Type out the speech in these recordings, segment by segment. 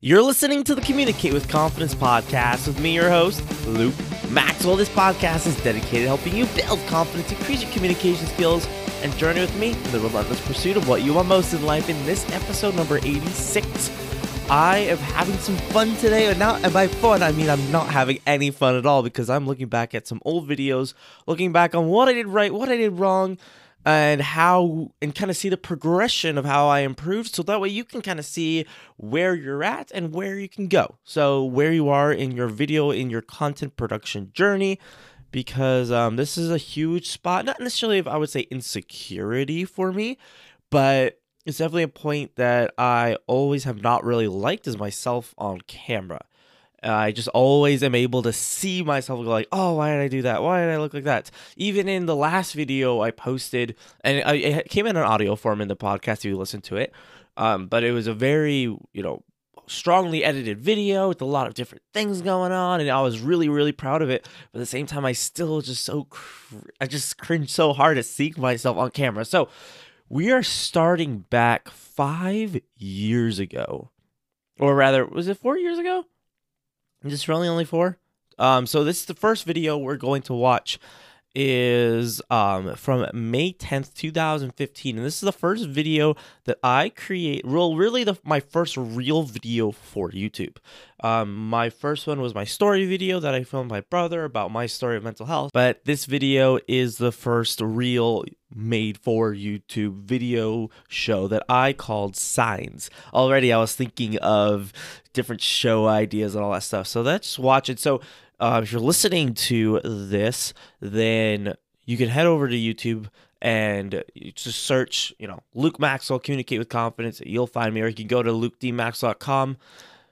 You're listening to the Communicate with Confidence podcast with me, your host, Luke Maxwell. This podcast is dedicated to helping you build confidence, increase your communication skills, and journey with me in the relentless pursuit of what you want most in life. In this episode number 86, I am having some fun today. And now, and by fun, I mean I'm not having any fun at all because I'm looking back at some old videos, looking back on what I did right, what I did wrong, and how and kind of see the progression of how I improved so that way you can kind of see where you're at and where you can go. So where you are in your video in your content production journey because um, this is a huge spot not necessarily if I would say insecurity for me but it's definitely a point that I always have not really liked as myself on camera. I just always am able to see myself go like, oh, why did I do that? Why did I look like that? Even in the last video I posted, and it came in an audio form in the podcast if you listen to it, um, but it was a very, you know, strongly edited video with a lot of different things going on, and I was really, really proud of it. But at the same time, I still just so, cr- I just cringe so hard to see myself on camera. So we are starting back five years ago, or rather, was it four years ago? Just really only four. Um, so this is the first video we're going to watch is um from May 10th, 2015 and this is the first video that I create well really the my first real video for YouTube. Um my first one was my story video that I filmed my brother about my story of mental health, but this video is the first real made for YouTube video show that I called Signs. Already I was thinking of different show ideas and all that stuff. So let's watch it. So uh, if you're listening to this, then you can head over to YouTube and just search, you know, Luke Maxwell, Communicate with Confidence. You'll find me, or you can go to lukedmaxwell.com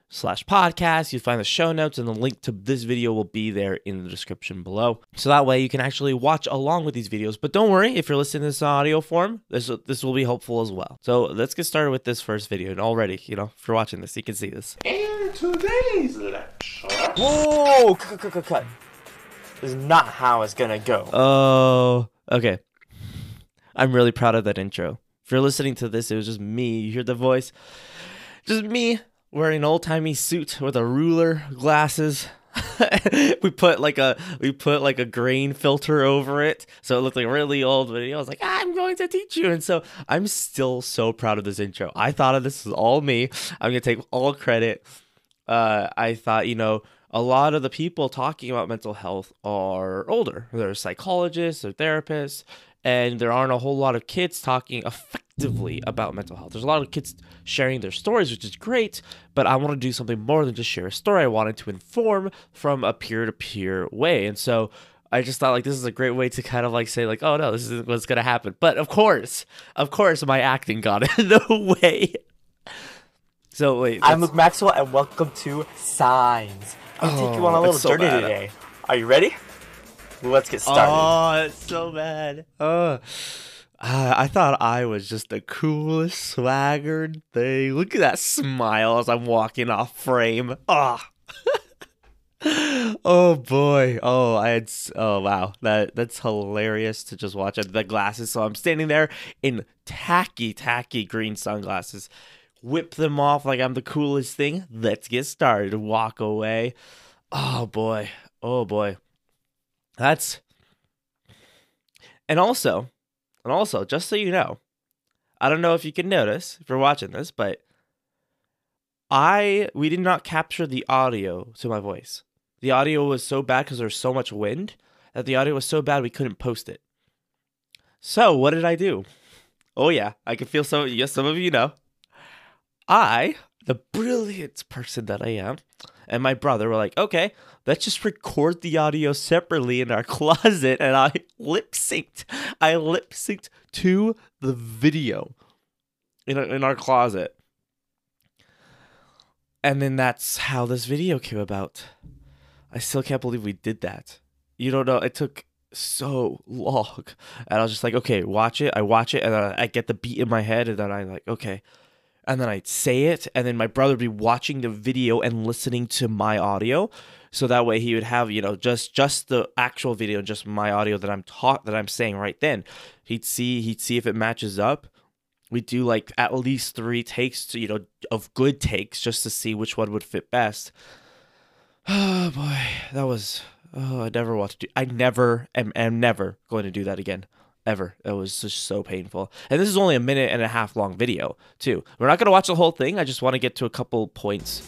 slash podcast. You'll find the show notes, and the link to this video will be there in the description below. So that way you can actually watch along with these videos. But don't worry, if you're listening to this in audio form, this this will be helpful as well. So let's get started with this first video. And already, you know, if you're watching this, you can see this. In today's lecture. Whoa! Cut, cut, cut, cut. This is not how it's gonna go. Oh, okay. I'm really proud of that intro. If you're listening to this, it was just me. You hear the voice? Just me wearing an old timey suit with a ruler, glasses. we put like a we put like a grain filter over it so it looked like really old video. I was like, I'm going to teach you, and so I'm still so proud of this intro. I thought of this is all me. I'm gonna take all credit. Uh, I thought you know a lot of the people talking about mental health are older. They're psychologists, or therapists, and there aren't a whole lot of kids talking effectively about mental health. There's a lot of kids sharing their stories, which is great, but I want to do something more than just share a story. I wanted to inform from a peer to peer way. And so I just thought like this is a great way to kind of like say like, oh no, this is what's gonna happen. But of course, of course, my acting got in the way. So wait, I'm Luke Maxwell, and welcome to Signs. I'll take you on a Oh, little so journey bad. today. Are you ready? Let's get started. Oh, it's so bad. Uh, I thought I was just the coolest swaggered thing. Look at that smile as I'm walking off frame. Ah. oh boy. Oh, I had. Oh wow. That that's hilarious to just watch. The glasses. So I'm standing there in tacky, tacky green sunglasses. Whip them off like I'm the coolest thing. Let's get started. Walk away. Oh boy. Oh boy. That's and also, and also, just so you know, I don't know if you can notice if you're watching this, but I we did not capture the audio to my voice. The audio was so bad because there's so much wind that the audio was so bad we couldn't post it. So what did I do? Oh yeah, I can feel some. Yes, some of you know. I, the brilliant person that I am, and my brother were like, okay, let's just record the audio separately in our closet. And I lip synced. I lip synced to the video in, in our closet. And then that's how this video came about. I still can't believe we did that. You don't know, it took so long. And I was just like, okay, watch it. I watch it, and then I get the beat in my head, and then I'm like, okay. And then I'd say it, and then my brother would be watching the video and listening to my audio. So that way he would have, you know, just just the actual video, and just my audio that I'm taught that I'm saying right then. He'd see he'd see if it matches up. we do like at least three takes to you know of good takes just to see which one would fit best. Oh boy, that was oh I never want to do I never am am never going to do that again. Ever. It was just so painful. And this is only a minute and a half long video, too. We're not gonna watch the whole thing, I just want to get to a couple points.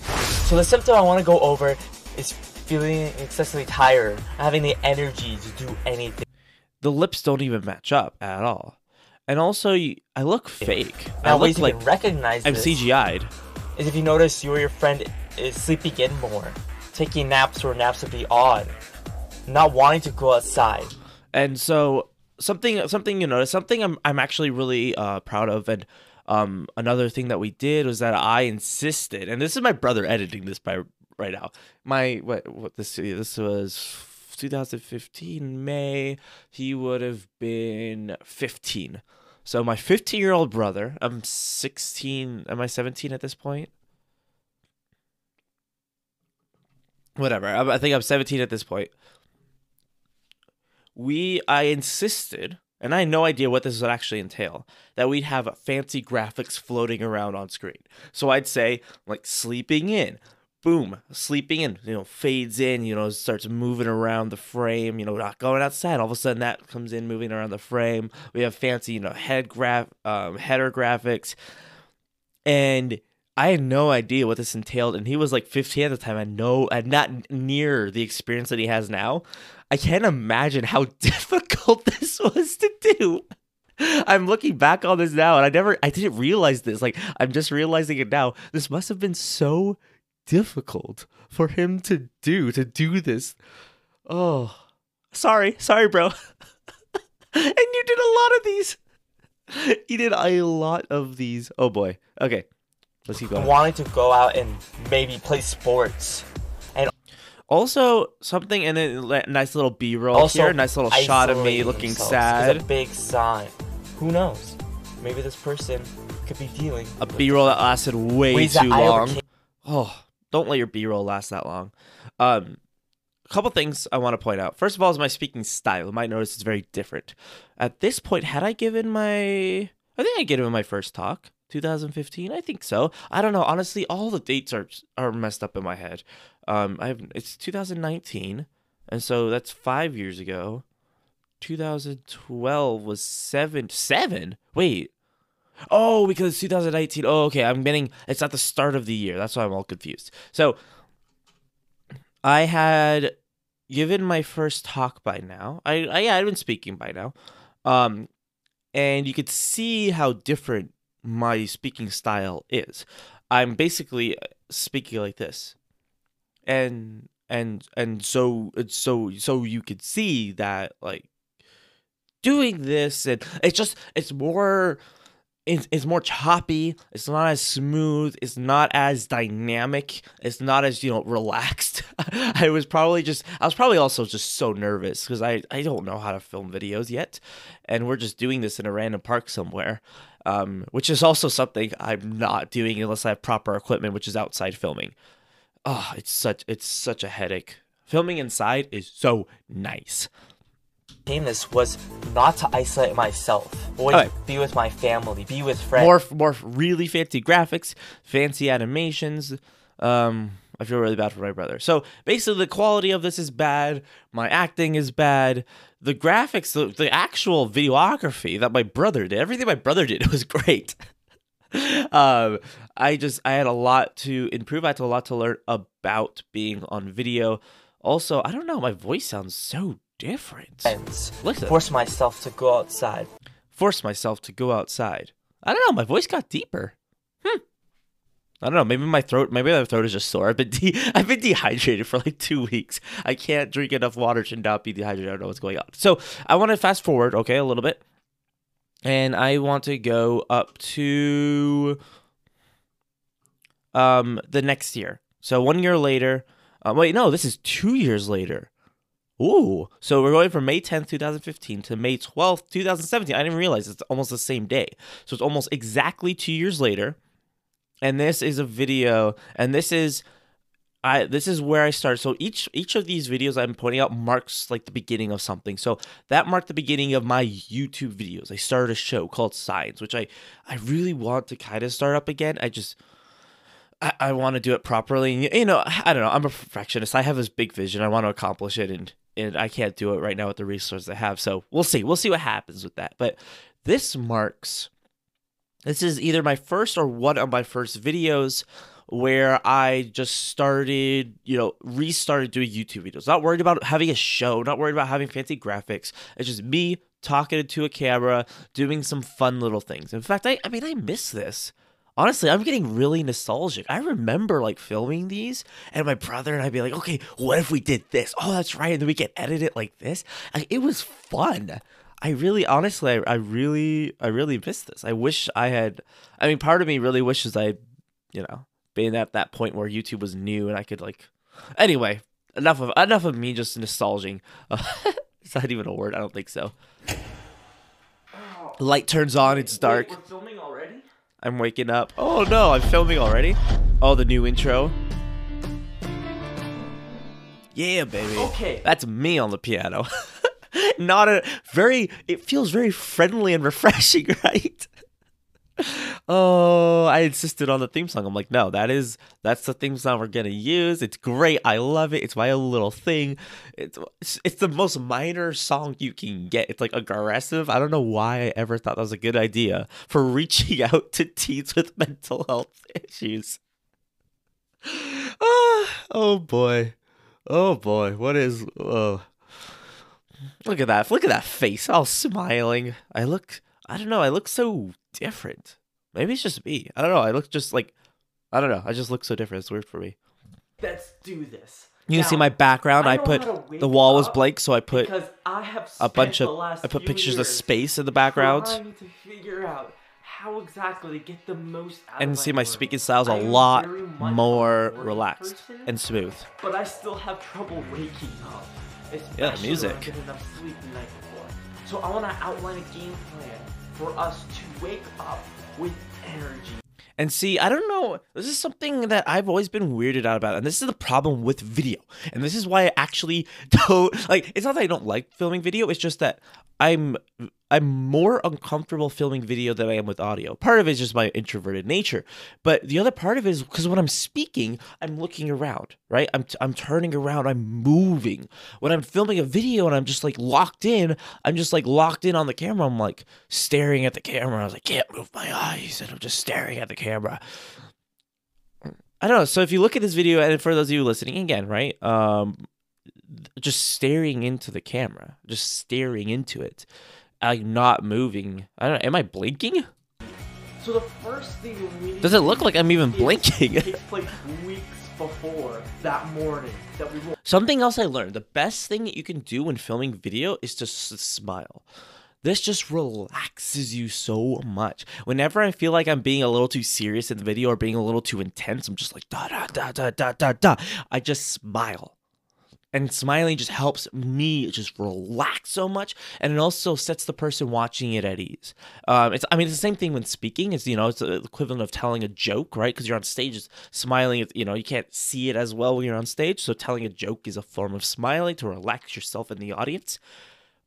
So the symptom I want to go over is feeling excessively tired, not having the energy to do anything. The lips don't even match up at all. And also, I look fake. I Now, look ways you like can recognize I'm CGI'd. is if you notice you or your friend is sleeping in more, taking naps or naps would be odd, not wanting to go outside. and so something something you notice something i'm, I'm actually really uh, proud of. And um, another thing that we did was that i insisted and this is my brother editing this by right now. My what, what this this was 2015 may. He would have been 15 so my 15 year old brother i'm 16 am i 17 at this point? Whatever I, I think i'm 17 at this point we I insisted, and I had no idea what this would actually entail, that we'd have fancy graphics floating around on screen. So I'd say like sleeping in, boom, sleeping in, you know, fades in, you know, starts moving around the frame, you know, not going outside. All of a sudden that comes in moving around the frame. We have fancy, you know, head graph um, header graphics. And I had no idea what this entailed, and he was like 15 at the time. I know, and not near the experience that he has now. I can't imagine how difficult this was to do. I'm looking back on this now, and I never, I didn't realize this. Like, I'm just realizing it now. This must have been so difficult for him to do, to do this. Oh, sorry, sorry, bro. and you did a lot of these. You did a lot of these. Oh boy. Okay, let's keep going. wanting to go out and maybe play sports. And Also, something in a nice little B roll here, nice little shot of me looking sad. A big sign. Who knows? Maybe this person could be dealing a B roll that lasted way too long. Oh, don't let your B roll last that long. Um, a couple things I want to point out. First of all, is my speaking style. You might notice it's very different. At this point, had I given my, I think I gave him my first talk, 2015. I think so. I don't know. Honestly, all the dates are are messed up in my head. Um, I have it's 2019, and so that's five years ago. 2012 was seven seven. Wait. Oh, because 2019. Oh, okay. I'm getting. It's at the start of the year. That's why I'm all confused. So, I had given my first talk by now. I, I yeah, I'd been speaking by now. Um, and you could see how different my speaking style is. I'm basically uh, speaking like this, and and and so so so you could see that like doing this and it's just it's more it's, it's more choppy. It's not as smooth. It's not as dynamic. It's not as you know relaxed. I was probably just i was probably also just so nervous because i i don't know how to film videos yet. And we're just doing this in a random park somewhere um, which is also something i'm not doing unless i have proper equipment which is outside filming oh it's such it's such a headache filming inside is so nice this was not to isolate myself, always Okay. be with my family, be with friends. more more really fancy graphics, fancy animations. Um, I feel really bad for my brother. So basically, the quality of this is bad. My acting is bad. The graphics, the, the actual videography that my brother did, everything my brother did was great. um, I just I had a lot to improve. I had a lot to learn about being on video. Also, I don't know, my voice sounds so different. friends. Look at that. Force myself to go outside. force myself to go outside. I don't know. My voice got deeper. Hmm. I don't know. Maybe my throat. Maybe my throat is just sore. I've been de- I've been dehydrated for like two weeks. I can't drink enough water to not be dehydrated. I don't know what's going on. So I want to fast forward, okay, a little bit, and I want to go up to um the next year. So one year later. Uh, wait, no, this is two years later. Ooh, so we're going from May 10th, 2015 to May 12th, 2017. I didn't realize it's almost the same day. So it's almost exactly two years later. And this is a video, and this is I this is where I start. So each each of these videos I'm pointing out marks like the beginning of something. So that marked the beginning of my YouTube videos. I started a show called Signs, which I I really want to kind of start up again. I just I, I want to do it properly. And you know, I don't know. I'm a perfectionist. I have this big vision. I want to accomplish it, and and I can't do it right now with the resources I have. So we'll see. We'll see what happens with that. But this marks. This is either my first or one of my first videos where I just started, you know, restarted doing YouTube videos. Not worried about having a show, not worried about having fancy graphics. It's just me talking to a camera, doing some fun little things. In fact, I, I mean, I miss this. Honestly, I'm getting really nostalgic. I remember like filming these, and my brother and I'd be like, okay, what if we did this? Oh, that's right. And then we can edit it like this. Like, it was fun. I really, honestly, I, I really, I really miss this. I wish I had. I mean, part of me really wishes I, you know, been at that point where YouTube was new and I could like. Anyway, enough of enough of me just nostalging. Uh, it's not even a word. I don't think so. Light turns on. It's dark. Wait, we're filming already? I'm waking up. Oh no, I'm filming already. Oh, the new intro. Yeah, baby. Okay. That's me on the piano. Not a very. It feels very friendly and refreshing, right? oh, I insisted on the theme song. I'm like, no, that is that's the theme song we're gonna use. It's great. I love it. It's my little thing. It's it's the most minor song you can get. It's like aggressive. I don't know why I ever thought that was a good idea for reaching out to teens with mental health issues. Ah, oh boy. Oh boy. What is oh Look at that. Look at that face. All smiling. I look I don't know. I look so different. Maybe it's just me. I don't know. I look just like I don't know. I just look so different. It's weird for me. Let's do this. You can see my background. I I, put how to wake the wall was blank, so I put because I have a bunch of I put pictures of space in the background. trying to figure out how exactly to get the most out And see my work. speaking style's a lot very much a more relaxed person, and smooth. but I still have trouble waking up. Yeah, music. I get enough sleep the night before. So I want to outline a game plan for us to wake up with energy. And see, I don't know. This is something that I've always been weirded out about, and this is the problem with video. And this is why I actually don't like. It's not that I don't like filming video. It's just that I'm I'm more uncomfortable filming video than I am with audio. Part of it is just my introverted nature, but the other part of it is because when I'm speaking, I'm looking around, right? I'm I'm turning around, I'm moving. When I'm filming a video and I'm just like locked in, I'm just like locked in on the camera. I'm like staring at the camera. I was like, can't move my eyes, and I'm just staring at the camera. I don't know. So if you look at this video, and for those of you listening again, right, um, just staring into the camera, just staring into it, like not moving. I don't know. Am I blinking? So the first thing we Does it look like I'm even blinking? takes place weeks before that morning that we Something else I learned: the best thing that you can do when filming video is to s- smile. This just relaxes you so much. Whenever I feel like I'm being a little too serious in the video or being a little too intense, I'm just like da da da da da da da. I just smile. And smiling just helps me just relax so much, and it also sets the person watching it at ease. Um, it's, I mean, it's the same thing when speaking. It's you know, it's the equivalent of telling a joke, right? Because you're on stage, it's smiling. You know, you can't see it as well when you're on stage, so telling a joke is a form of smiling to relax yourself in the audience.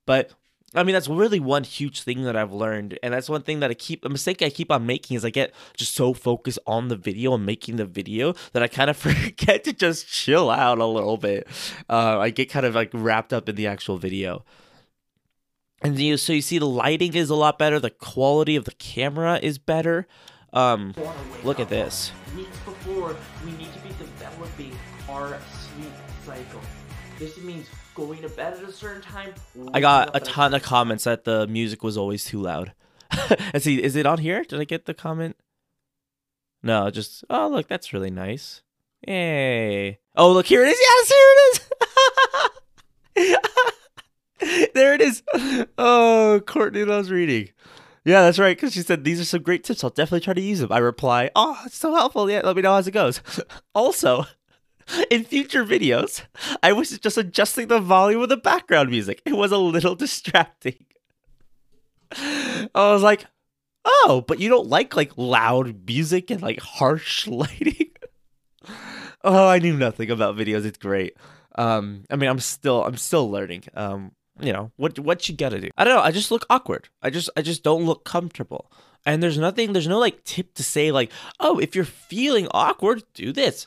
But I mean, that's really one huge thing that I've learned, and that's one thing that I keep a mistake I keep on making is I get just so focused on the video and making the video that I kind of forget to just chill out a little bit. Uh, I get kind of like wrapped up in the actual video. And you, so you see, the lighting is a lot better. The quality of the camera is better. Um, look at this. Weeks before, we need to be developing our sleep cycle. This means going to bed at a certain time. I got a ton of comments that the music was always too loud. Let's see, is it on here? Did I get the comment? No, just oh look, that's really nice. Yay! Oh look, here it is. Yes, here it is. there it is. Oh, Courtney loves reading. Yeah, that's right. Because she said these are some great tips. I'll definitely try to use them. I reply, "Oh, it's so helpful. Yeah, let me know how it goes." also, in future videos, I was just adjusting the volume of the background music. It was a little distracting. I was like, "Oh, but you don't like like loud music and like harsh lighting." oh, I knew nothing about videos. It's great. Um, I mean, I'm still, I'm still learning. Um, you know what, what you gotta do. I don't know. I just look awkward. I just, I just don't look comfortable. And there's nothing, there's no like tip to say like, oh, if you're feeling awkward, do this.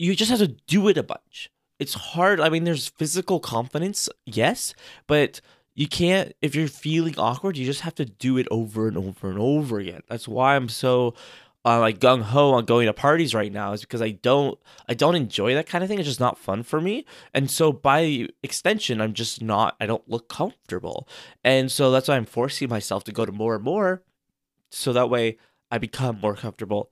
You just have to do it a bunch. It's hard. I mean, there's physical confidence, yes, but you can't if you're feeling awkward you just have to do it over and over and over again that's why i'm so uh, like gung ho on going to parties right now is because I don't I don't enjoy that kind of thing. It's just not fun for me, and so by extension, I'm just not. I don't look comfortable, and so that's why I'm forcing myself to go to more and more, so that way I become more comfortable,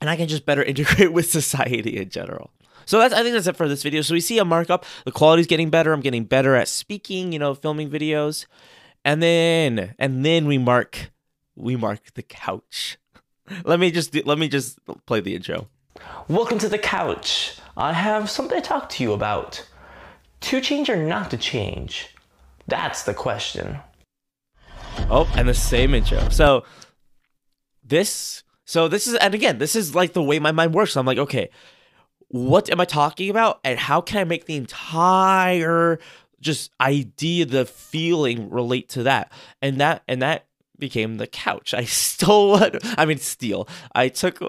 and I can just better integrate with society in general. So that's I think that's it for this video. So we see a markup. The quality's getting better. I'm getting better at speaking. You know, filming videos, and then and then we mark we mark the couch let me just do, let me just play the intro. Welcome to the couch. I have something to talk to you about. To change or not to change? That's the question. Oh, and the same intro. So this so this is and again, this is like the way my mind works. I'm like, okay, what am I talking about and how can I make the entire just idea, the feeling relate to that? And that and that became the couch. I stole. I mean, steal. I took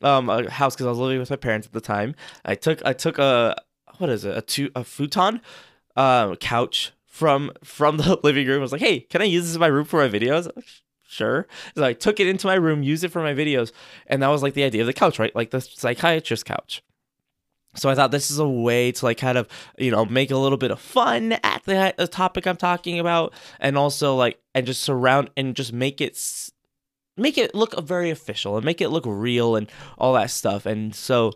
um a house because I was living with my parents at the time. I took I took a what is it a two a futon, uh, couch from from the living room. I was like, hey, can I use this in my room for my videos? Sure. So I took it into my room, used it for my videos, and that was like the idea of the couch, right? Like the psychiatrist couch. So I thought this is a way to like kind of you know make a little bit of fun at the, the topic I'm talking about, and also like and just surround and just make it make it look very official and make it look real and all that stuff. And so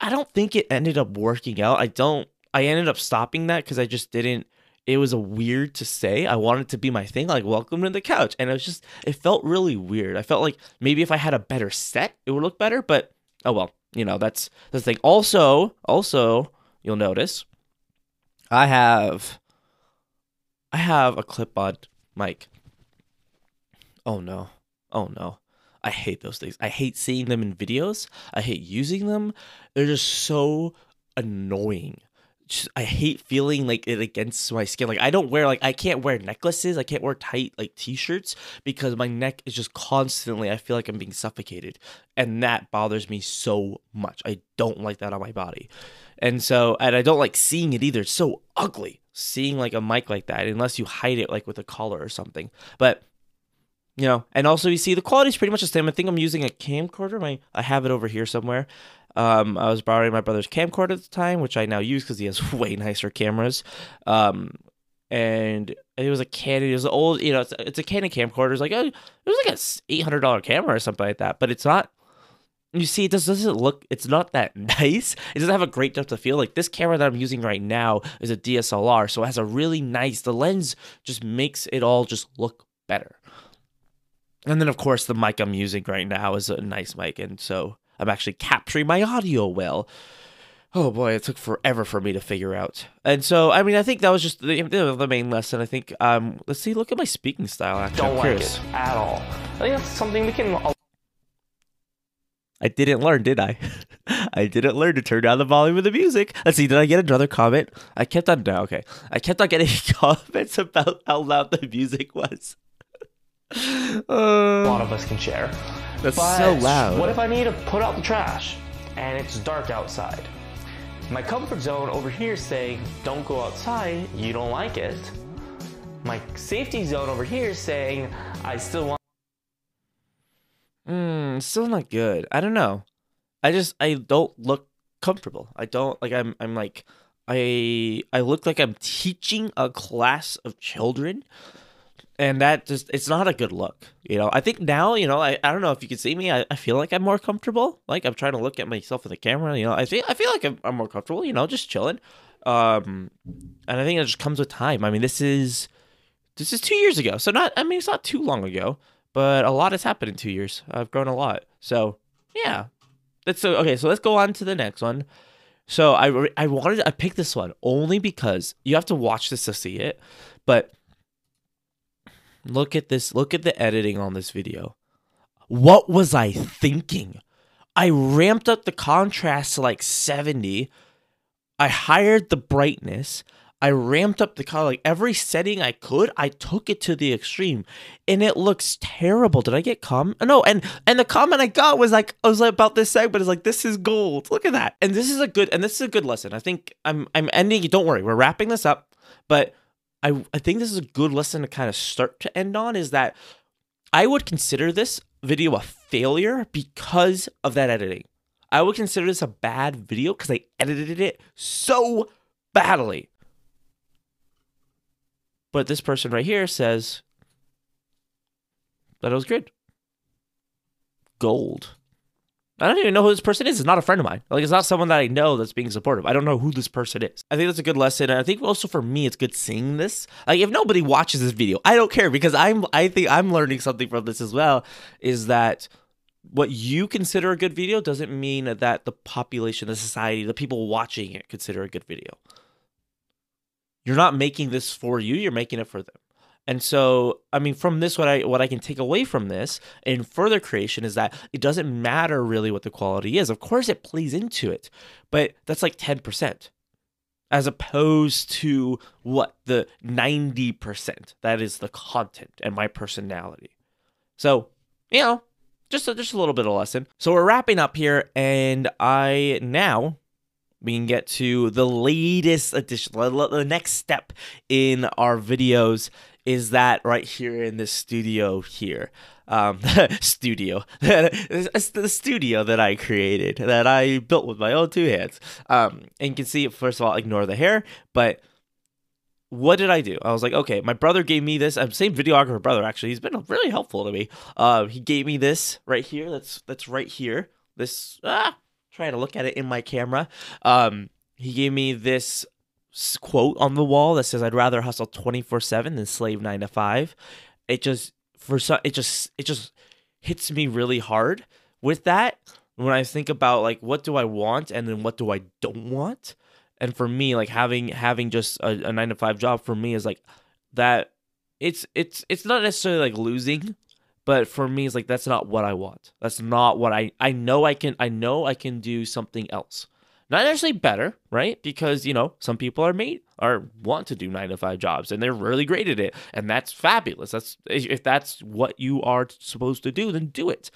I don't think it ended up working out. I don't. I ended up stopping that because I just didn't. It was a weird to say. I wanted to be my thing, like welcome to the couch, and it was just. It felt really weird. I felt like maybe if I had a better set, it would look better. But oh well you know, that's the thing. Also, also, you'll notice I have I have a clip-on mic. Oh no. Oh no. I hate those things. I hate seeing them in videos. I hate using them. They're just so annoying just, I hate feeling like it against my skin. Like I don't wear like I can't wear necklaces. I can't wear tight like t-shirts because my neck is just constantly I feel like I'm being suffocated. And that bothers me so much. I don't like that on my body. And so and I don't like seeing it either. It's so ugly seeing like a mic like that unless you hide it like with a collar or something. But you know, and also you see the quality is pretty much the same. I think I'm using a camcorder. My I have it over here somewhere. Um, I was borrowing my brother's camcorder at the time, which I now use because he has way nicer cameras. Um, and it was a Canon. It was an old, you know, it's, it's a Canon camcorder. It's like a, it was like a eight hundred dollar camera or something like that. But it's not. You see, it just doesn't look. It's not that nice. It doesn't have a great depth of field. Like this camera that I'm using right now is a DSLR, so it has a really nice. The lens just makes it all just look better. And then, of course, the mic I'm using right now is a nice mic, and so I'm actually capturing my audio well. Oh boy, it took forever for me to figure out. And so, I mean, I think that was just the, the main lesson. I think, um, let's see, look at my speaking style. Actually, don't like it at all. I think that's something we can. I didn't learn, did I? I didn't learn to turn down the volume of the music. Let's see, did I get another comment? I kept on, no, okay. I kept on getting comments about how loud the music was. Uh, a lot of us can share. That's but so loud. What if I need to put out the trash and it's dark outside? My comfort zone over here is saying, don't go outside, you don't like it. My safety zone over here is saying, I still want. Hmm, still not good. I don't know. I just, I don't look comfortable. I don't, like, I'm, I'm like, I, I look like I'm teaching a class of children and that just it's not a good look you know? I think now you know i, I don't know if you can see me I, I feel like i'm more comfortable. Like i'm trying to look at myself in the camera you know? I feel i feel like i'm, I'm more comfortable you know just chilling. Um and i think it just comes with time. I mean this is this is two years ago. So not i mean it's not too long ago but a lot has happened in two years. I've grown a lot. So yeah. That's so okay so let's go on to the next one. So i i wanted i picked this one only because you have to watch this to see it but Look at this. Look at the editing on this video. What was I thinking? I ramped up the contrast to like 70. I hired the brightness. I ramped up the color, like every setting I could, I took it to the extreme, and it looks terrible. Did I get comment? Uh, no, and and the comment I got was like, I was like about this segment It's like, this is gold. Look at that, and this is a good, and this is a good lesson. I think I'm I'm ending. Don't worry, we're wrapping this up, but I I think this is a good lesson to kind of start to end on. Is that I would consider this video a failure because of that editing. I would consider this a bad video because I edited it so badly. But this person right here says that it was good. Gold. I don't even know who this person is. It's not a friend of mine. Like, it's not someone that I know that's being supportive. I don't know who this person is. I think that's a good lesson. And I think also for me, it's good seeing this. Like, if nobody watches this video, I don't care because I'm, I think I'm learning something from this as well. Is that what you consider a good video doesn't mean that the population, the society, the people watching it consider a good video. You're not making this for you, you're making it for them. And so, I mean, from this, what I what I can take away from this in further creation is that it doesn't matter really what the quality is. Of course, it plays into it, but that's like ten percent, as opposed to what the ninety percent that is the content and my personality. So, you know, just a, just a little bit of lesson. So we're wrapping up here, and I now we can get to the latest edition, The next step in our videos is that right here in this studio here. Um, studio, the studio that I created, that I built with my own two hands. Um, and you can see, first of all, ignore the hair, but what did I do? I was like, okay, my brother gave me this. I'm same videographer brother actually. He's been really helpful to me. Uh, he gave me this right here. That's that's right here. This ah, trying to look at it in my camera. Um, he gave me this quote on the wall that says, "I'd rather hustle twenty four seven than slave nine to 5. It just for some, it just it just hits me really hard with that when I think about like what do I want and then what do I don't want. And for me, like having having just a, a nine to five job for me is like that. It's it's it's not necessarily like losing but for me it's like that's not what i want that's not what i i know i can i know i can do something else not necessarily better right because you know some people are made or want to do nine to five jobs and they're really great at it and that's fabulous that's if that's what you are supposed to do then do it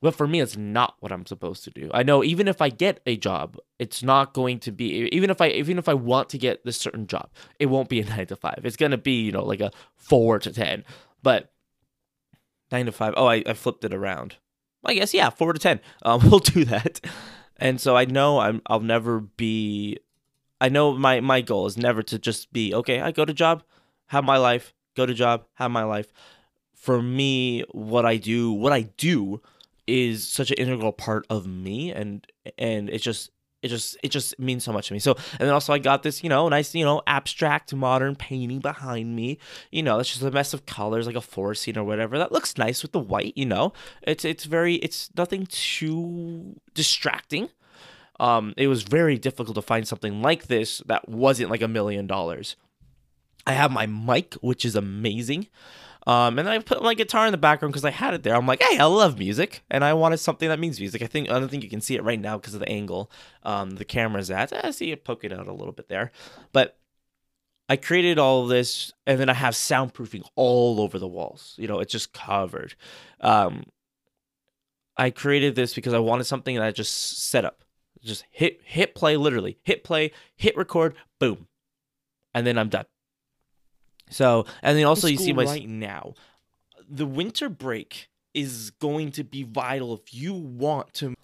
but for me it's not what i'm supposed to do i know even if i get a job it's not going to be even if i even if i want to get this certain job it won't be a nine to five it's to be you know like a four to ten but nine to five. Oh, I, I flipped it around. I guess yeah, four to ten. Um, we'll do that. And so I know I'm I'll never be. I know my my goal is never to just be okay. I go to job, have my life. Go to job, have my life. For me, what I do, what I do, is such an integral part of me, and and it's just it just it just means so much to me. So and then also I got this, you know, nice, you know, abstract modern painting behind me. You know, it's just a mess of colors like a forest scene or whatever. That looks nice with the white, you know. It's it's very it's nothing too distracting. Um it was very difficult to find something like this that wasn't like a million dollars. I have my mic, which is amazing. Um, and I put my guitar in the background because I had it there. I'm like, hey, I love music, and I wanted something that means music. I think I don't think you can see it right now because of the angle um, the camera's at. I see it poking out a little bit there, but I created all of this, and then I have soundproofing all over the walls. You know, it's just covered. Um, I created this because I wanted something that I just set up, just hit hit play, literally hit play, hit record, boom, and then I'm done. So, and then also you see my right now, the winter break is going to be vital if you want to.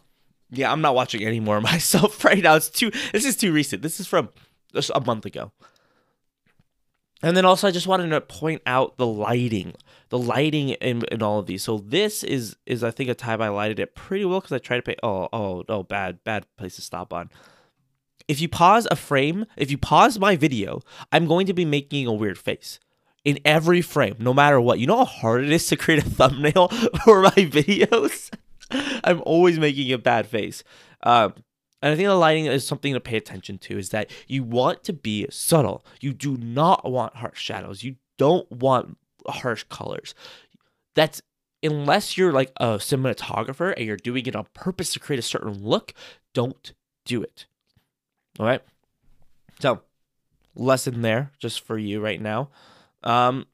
Yeah, I'm not watching any more myself right now. It's too. This is too recent. This is from just a month ago. And then also, I just wanted to point out the lighting, the lighting in, in all of these. So this is is I think a time I lighted it pretty well because I tried to pay. Oh oh oh, bad bad place to stop on if you pause a frame, if you pause my video, I'm going to be making a weird face in every frame, no matter what. You know how hard it is to create a thumbnail for my videos? I'm always making a bad face. Um, and I think the lighting is something to pay attention to is that you want to be subtle. You do not want harsh shadows. You don't want harsh colors. That's unless you're like a cinematographer and you're doing it on purpose to create a certain look, don't do it. All right. So, lesson there just for you right now. Um,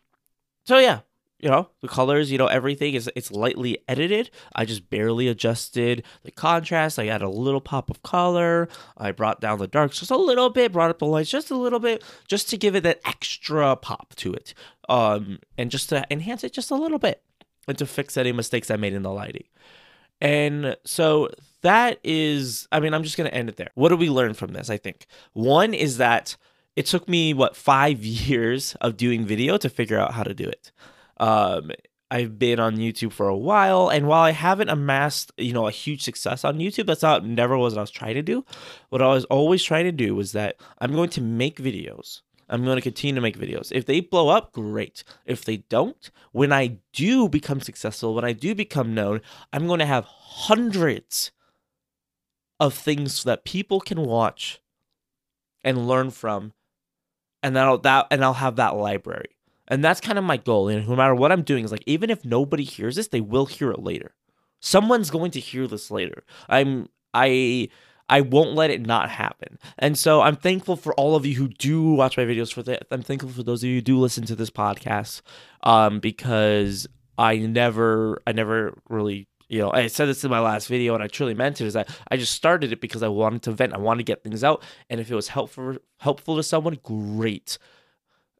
so yeah, you know the colors, you know everything is it's lightly edited. I just barely adjusted the contrast. I added a little pop of color. I brought down the darks just a little bit, brought up the lights just a little bit, just to give it that extra pop to it, um, and just to enhance it just a little bit, and to fix any mistakes I made in the lighting. And so that is, I mean, I'm just going to end it there. What do we learn from this? I think one is that it took me, what, five years of doing video to figure out how to do it. Um, I've been on YouTube for a while, and while I haven't amassed, you know, a huge success on YouTube, that's not never was what I was trying to do. What I was always trying to do was that I'm going to make videos. I'm going to continue to make videos. If they blow up, great. If they don't, when I do become successful, when I do become known, I'm going to have hundreds of things that people can watch and learn from, and that'll that and I'll have that library. And that's kind of my goal. And no matter what I'm doing, is like even if nobody hears this, they will hear it later. Someone's going to hear this later. I'm I I won't let it not happen. And so I'm thankful for all of you who do watch my videos for that. I'm thankful for those of you who do listen to this podcast um, because I never I never really you know, I said this in my last video and I truly meant it is that I just started it because I wanted to vent. I wanted to get things out. And if it was helpful helpful to someone, great.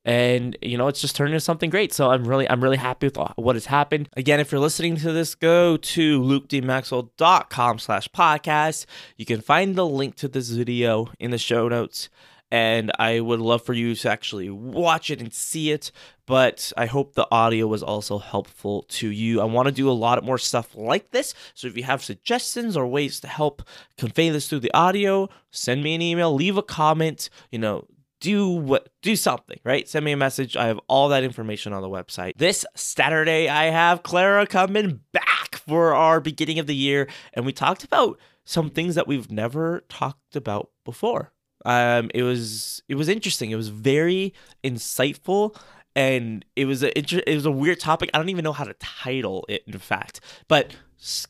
And you know it's just turned into something great. So i'm really i'm really happy with what has happened. Again if you're listening to this go to lukedmaxwell.com slash podcast. You can find the link to this video in the show notes and i would love for you to actually watch it and see it but i hope the audio was also helpful to you. I want to do a lot more stuff like this so if you have suggestions or ways to help convey this through the audio send me an email leave a comment you know do what do something right? Send me a message. I have all that information on the website. This saturday i have clara coming back for our beginning of the year and we talked about some things that we've never talked about before um it was it was interesting. It was very insightful and it was a it was a weird topic. I don't even know how to title it in fact. But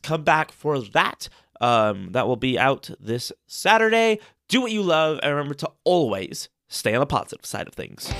come back for that. Um that will be out this saturday. Do what you love and remember to always stay on the positive side of things.